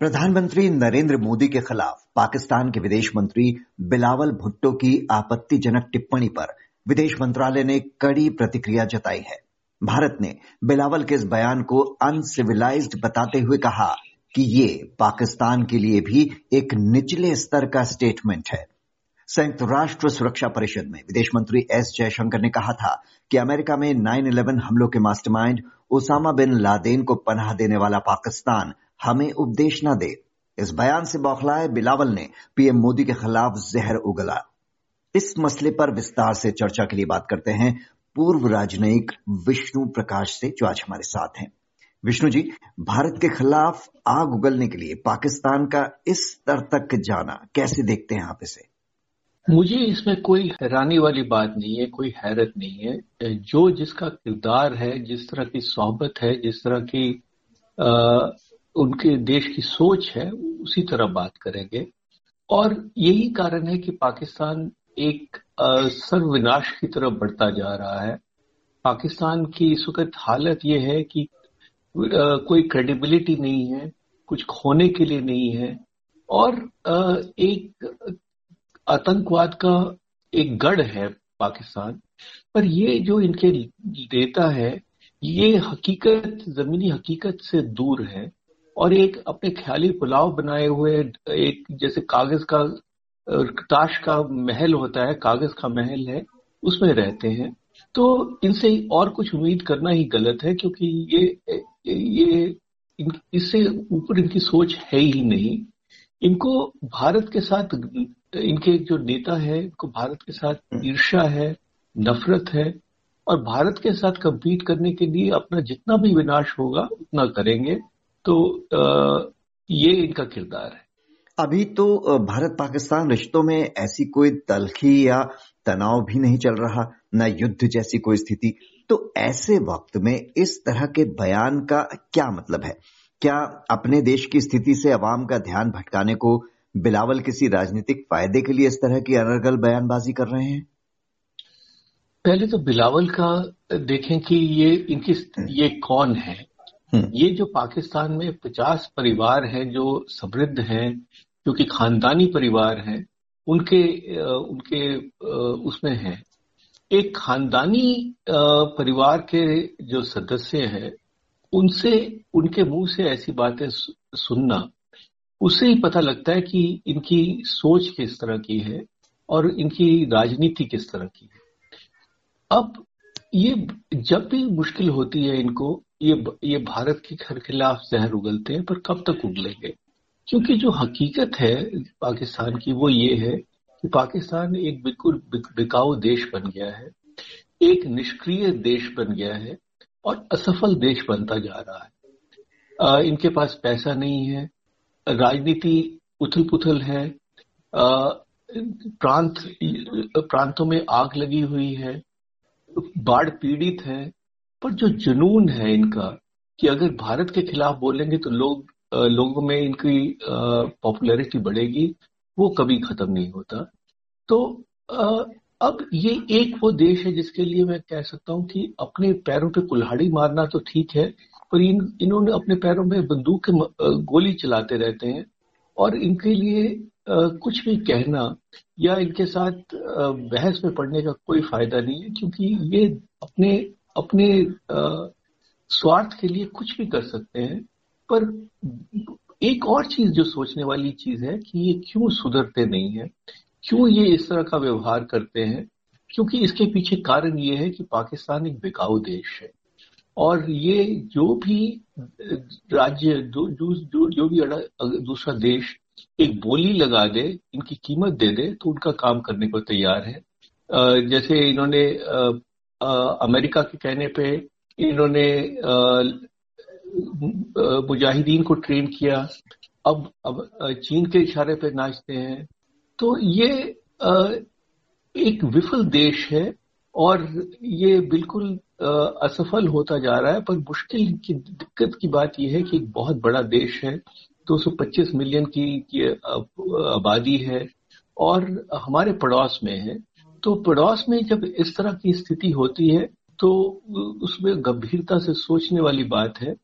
प्रधानमंत्री नरेंद्र मोदी के खिलाफ पाकिस्तान के विदेश मंत्री बिलावल भुट्टो की आपत्तिजनक टिप्पणी पर विदेश मंत्रालय ने कड़ी प्रतिक्रिया जताई है। भारत ने बिलावल के इस बयान को अनसिविलाइज्ड बताते हुए कहा कि ये पाकिस्तान के लिए भी एक निचले स्तर का स्टेटमेंट है। संयुक्त राष्ट्र सुरक्षा परिषद में विदेश मंत्री एस जयशंकर ने कहा था कि अमेरिका में 9/11 हमलों के मास्टरमाइंड ओसामा बिन लादेन को पनाह देने वाला पाकिस्तान हमें उपदेश न दे। इस बयान से बौखलाए बिलावल ने पीएम मोदी के खिलाफ जहर उगला। इस मसले पर विस्तार से चर्चा के लिए बात करते हैं पूर्व राजनयिक विष्णु प्रकाश से, जो आज हमारे साथ हैं। विष्णु जी, भारत के खिलाफ आग उगलने के लिए पाकिस्तान का इस स्तर तक जाना कैसे देखते हैं आप इसे? मुझे इसमें कोई हैरानी वाली बात नहीं है, कोई हैरत नहीं है। जो जिसका किरदार है, जिस तरह की सोहबत है, जिस तरह की उनके देश की सोच है, उसी तरह बात करेंगे। और यही कारण है कि पाकिस्तान एक सर्वविनाश की तरफ़ बढ़ता जा रहा है। पाकिस्तान की इस वक्त हालत यह है कि कोई क्रेडिबिलिटी नहीं है, कुछ खोने के लिए नहीं है। और एक आतंकवाद का एक गढ़ है पाकिस्तान। पर ये जो इनके नेता है, ये हकीकत, जमीनी हकीकत से दूर है। और एक अपने ख्याली पुलाव बनाए हुए एक जैसे कागज़ का ताश का महल होता है कागज़ का महल है उसमें रहते हैं। तो इनसे और कुछ उम्मीद करना ही गलत है क्योंकि ये ये इससे ऊपर इनकी सोच है ही नहीं। इनको भारत के साथ इनके जो नेता है इनको भारत के साथ हम्म। ईर्षा है नफरत है और भारत के साथ कम्पीट करने के लिए अपना जितना भी विनाश होगा उतना करेंगे। तो ये इनका किरदार है। अभी तो भारत पाकिस्तान रिश्तों में ऐसी कोई तलखी या तनाव भी नहीं चल रहा न युद्ध जैसी कोई स्थिति। तो ऐसे वक्त में इस तरह के बयान का क्या मतलब है? क्या अपने देश की स्थिति से अवाम का ध्यान भटकाने को बिलावल किसी राजनीतिक फ़ायदे के लिए इस तरह की अनर्गल बयानबाजी कर रहे हैं? पहले तो बिलावल का देखें कि ये इनकी ये कौन है। ये जो पाकिस्तान में पचास परिवार हैं जो समृद्ध हैं जो कि खानदानी परिवार हैं, उनके उनके उसमें हैं। एक खानदानी परिवार के जो सदस्य हैं, उनसे, उनके मुँह से ऐसी बातें सुनना उससे ही पता लगता है कि इनकी सोच किस तरह की है और इनकी राजनीति किस तरह की है। अब ये जब भी मुश्किल होती है इनको ये ये भारत के घर खिलाफ जहर उगलते हैं पर कब तक उगलेंगे? क्योंकि जो हकीकत है पाकिस्तान की वो ये है कि पाकिस्तान एक बिल्कुल बिकाऊ देश बन गया है एक निष्क्रिय देश बन गया है और असफल देश बनता जा रहा है। आ, इनके पास पैसा नहीं है राजनीति उथल पुथल है आ, प्रांत प्रांतों में आग लगी हुई है बाढ़ पीड़ित है पर जो जुनून है इनका, कि अगर भारत के खिलाफ बोलेंगे तो लोग लोगों में इनकी पॉपुलैरिटी बढ़ेगी, वो कभी खत्म नहीं होता। तो अब ये एक वो देश है जिसके लिए मैं कह सकता हूँ कि अपने पैरों पे कुल्हाड़ी मारना तो ठीक है, पर इन, इन्होंने अपने पैरों में बंदूक के गोली चलाते रहते हैं, और इनके लिए कुछ भी कहना या इनके साथ बहस में पड़ने का कोई फ़ायदा नहीं है, क्योंकि ये अपने अपने स्वार्थ के लिए कुछ भी कर सकते हैं पर एक और चीज़ जो सोचने वाली चीज़ है कि ये क्यों सुधरते नहीं है क्यों ये इस तरह का व्यवहार करते हैं क्योंकि इसके पीछे कारण ये है कि पाकिस्तान एक बिकाऊ देश है। और ये जो भी राज्य जो जो जो, भी दूसरा देश एक बोली लगा दे इनकी कीमत दे दे तो उनका काम करने को तैयार है। जैसे इन्होंने अमेरिका के कहने पे इन्होंने मुजाहिदीन को ट्रेन किया। अब अब चीन के इशारे पे नाचते हैं। तो ये एक विफल देश है और ये बिल्कुल असफल होता जा रहा है। पर मुश्किल की दिक्कत की बात यह है कि एक बहुत बड़ा देश है। 225 मिलियन की, की आबादी है और हमारे पड़ोस में है। तो पड़ोस में जब इस तरह की स्थिति होती है तो उसमें गंभीरता से सोचने वाली बात है।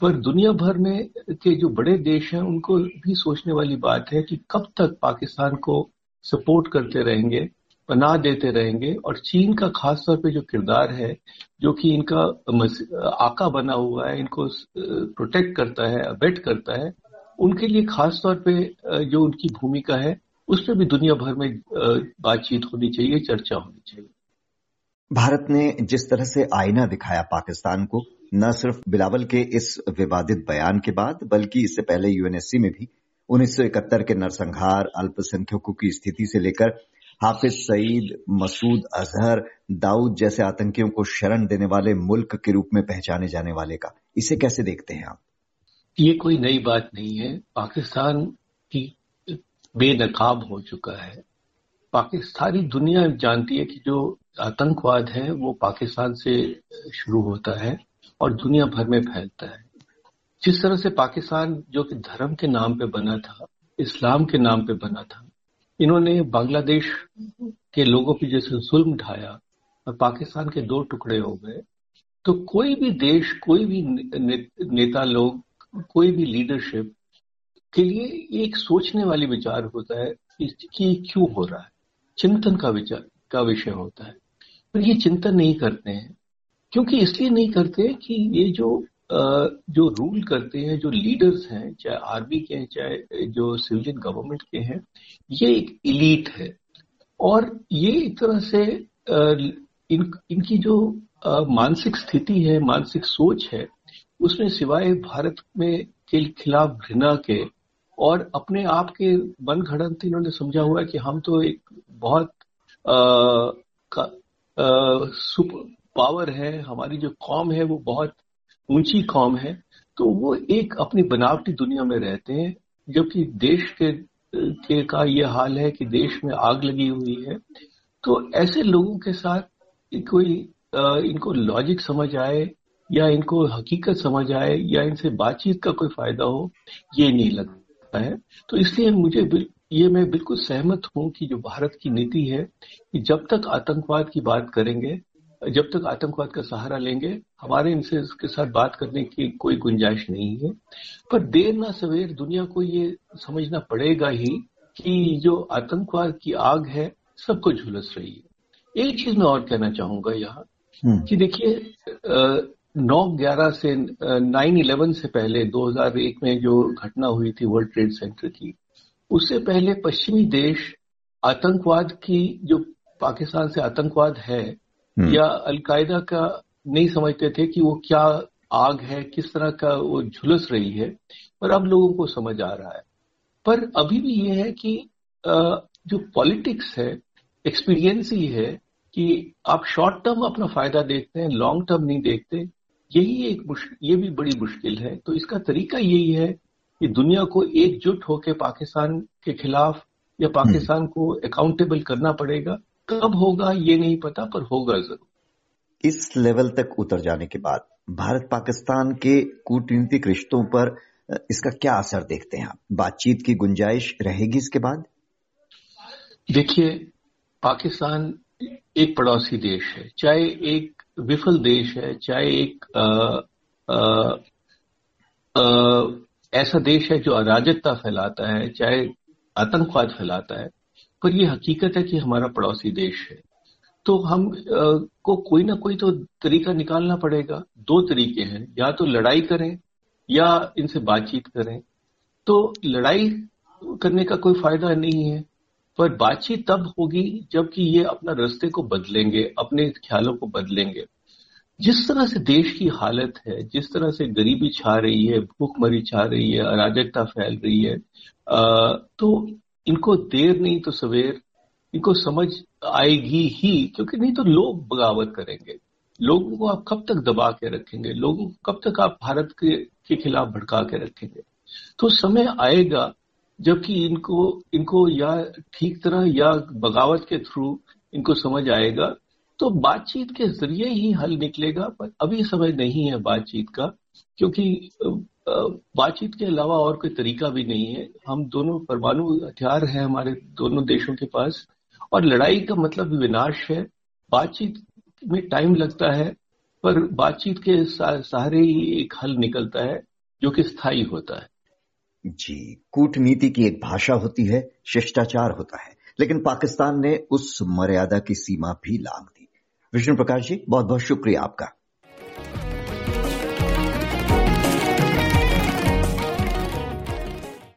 पर दुनिया भर में के जो बड़े देश हैं, उनको भी सोचने वाली बात है कि कब तक पाकिस्तान को सपोर्ट करते रहेंगे पनाह देते रहेंगे। और चीन का खास तौर पे जो किरदार है, जो कि इनका आका बना हुआ है, इनको प्रोटेक्ट करता है अबेट करता है, उनके लिए खास तौर पे जो उनकी भूमिका है उस पर भी दुनिया भर में बातचीत होनी चाहिए चर्चा होनी चाहिए। भारत ने जिस तरह से आईना दिखाया पाकिस्तान को न सिर्फ़ बिलावल के इस विवादित बयान के बाद बल्कि इससे पहले यूएनएससी में भी उन्नीस सौ इकहत्तर के नरसंहार अल्पसंख्यकों की स्थिति से लेकर हाफिज सईद मसूद अजहर दाऊद जैसे आतंकियों को शरण देने वाले मुल्क के रूप में पहचाने जाने वाले का इसे कैसे देखते हैं आप? ये कोई नई बात नहीं है। पाकिस्तान की बेनकाब हो चुका है। पाकिस्तानी दुनिया जानती है कि जो आतंकवाद है वो पाकिस्तान से शुरू होता है और दुनिया भर में फैलता है। जिस तरह से पाकिस्तान जो कि धर्म के नाम पे बना था इस्लाम के नाम पे बना था इन्होंने बांग्लादेश के लोगों की जैसे जुल्म ढाया और पाकिस्तान के दो टुकड़े हो गए तो कोई भी देश कोई भी ने, नेता लोग कोई भी लीडरशिप के लिए एक सोचने वाली विचार होता है कि क्यों हो रहा है? चिंतन का विचार, का विषय होता है। पर ये चिंतन नहीं करते हैं, क्योंकि इसलिए नहीं करते कि ये जो जो रूल करते हैं, जो लीडर्स हैं, चाहे आर्मी के हैं, चाहे जो सिविलियन गवर्नमेंट के हैं, ये एक इलीट है। और ये एक तरह से इन, इनकी जो मानसिक स्थिति है, मानसिक सोच है, उसमें सिवाय भारत में के खिलाफ घृणा के और अपने आप के मन घड़ंत इन्होंने समझा हुआ है कि हम तो एक बहुत सुपर पावर है हमारी जो कौम है वो बहुत ऊँची कौम है तो वो एक अपनी बनावटी दुनिया में रहते हैं जबकि देश के, के का ये हाल है कि देश में आग लगी हुई है। तो ऐसे लोगों के साथ कोई इनको लॉजिक समझ आए या इनको हकीकत समझ आए या इनसे बातचीत का कोई फ़ायदा हो ये नहीं लगता। है। तो इसलिए मुझे ये मैं बिल्कुल सहमत हूँ कि जो भारत की नीति है कि जब तक आतंकवाद की बात करेंगे जब तक आतंकवाद का सहारा लेंगे हमारे इनसे इसके साथ बात करने की कोई गुंजाइश नहीं है। पर देर ना सवेर दुनिया को ये समझना पड़ेगा ही कि जो आतंकवाद की आग है सबको झुलस रही है। एक चीज़ मैं और कहना चाहूँगा यहाँ हम्म। कि देखिए नौ ग्यारह से नाइन इलेवन से पहले 2001 में जो घटना हुई थी वर्ल्ड ट्रेड सेंटर की उससे पहले पश्चिमी देश आतंकवाद की जो पाकिस्तान से आतंकवाद है हम्म। या अलकायदा का नहीं समझते थे कि वो क्या आग है किस तरह का वो झुलस रही है पर अब लोगों को समझ आ रहा है पर अभी भी ये है कि जो पॉलिटिक्स है एक्सपीरियंस ही है कि आप शॉर्ट टर्म अपना फ़ायदा देखते हैं लॉन्ग टर्म नहीं देखते यही एक ये भी बड़ी मुश्किल है। तो इसका तरीका यही है कि दुनिया को एकजुट होकर पाकिस्तान के खिलाफ या पाकिस्तान को अकाउंटेबल करना पड़ेगा। कब होगा ये नहीं पता पर होगा ज़रूर। इस लेवल तक उतर जाने के बाद भारत पाकिस्तान के कूटनीतिक रिश्तों पर इसका क्या असर देखते हैं आप? बातचीत की गुंजाइश रहेगी इसके बाद? देखिए पाकिस्तान एक पड़ोसी देश है। चाहे एक विफल देश है चाहे एक आ, आ, आ, ऐसा देश है जो अराजकता फैलाता है चाहे आतंकवाद फैलाता है पर यह हकीकत है कि हमारा पड़ोसी देश है। तो हम आ, को कोई ना कोई तो तरीका निकालना पड़ेगा। दो तरीके हैं या तो लड़ाई करें या इनसे बातचीत करें। तो लड़ाई करने का कोई फ़ायदा नहीं है। पर बातचीत तब होगी जबकि ये अपना रास्ते को बदलेंगे अपने ख्यालों को बदलेंगे। जिस तरह से देश की हालत है जिस तरह से गरीबी छा रही है भूखमरी छा रही है अराजकता फैल रही है तो इनको देर नहीं तो सवेर इनको समझ आएगी ही क्योंकि नहीं तो लोग बगावत करेंगे। लोगों को आप कब तक दबा के रखेंगे? लोगों को कब तक आप भारत के, के खिलाफ भड़का के रखेंगे? तो समय आएगा जबकि इनको इनको या ठीक तरह या बगावत के थ्रू इनको समझ आएगा तो बातचीत के ज़रिए ही हल निकलेगा, पर अभी समय नहीं है बातचीत का, क्योंकि बातचीत के अलावा और कोई तरीका भी नहीं है। हम दोनों परमाणु हथियार हैं हमारे दोनों देशों के पास, और लड़ाई का मतलब विनाश है। बातचीत में टाइम लगता है, पर बातचीत के सहारे ही एक हल निकलता है, जो कि स्थायी होता है। जी, कूटनीति की एक भाषा होती है, शिष्टाचार होता है। लेकिन पाकिस्तान ने उस मर्यादा की सीमा भी लांग दी। विष्णु प्रकाश जी बहुत बहुत शुक्रिया आपका।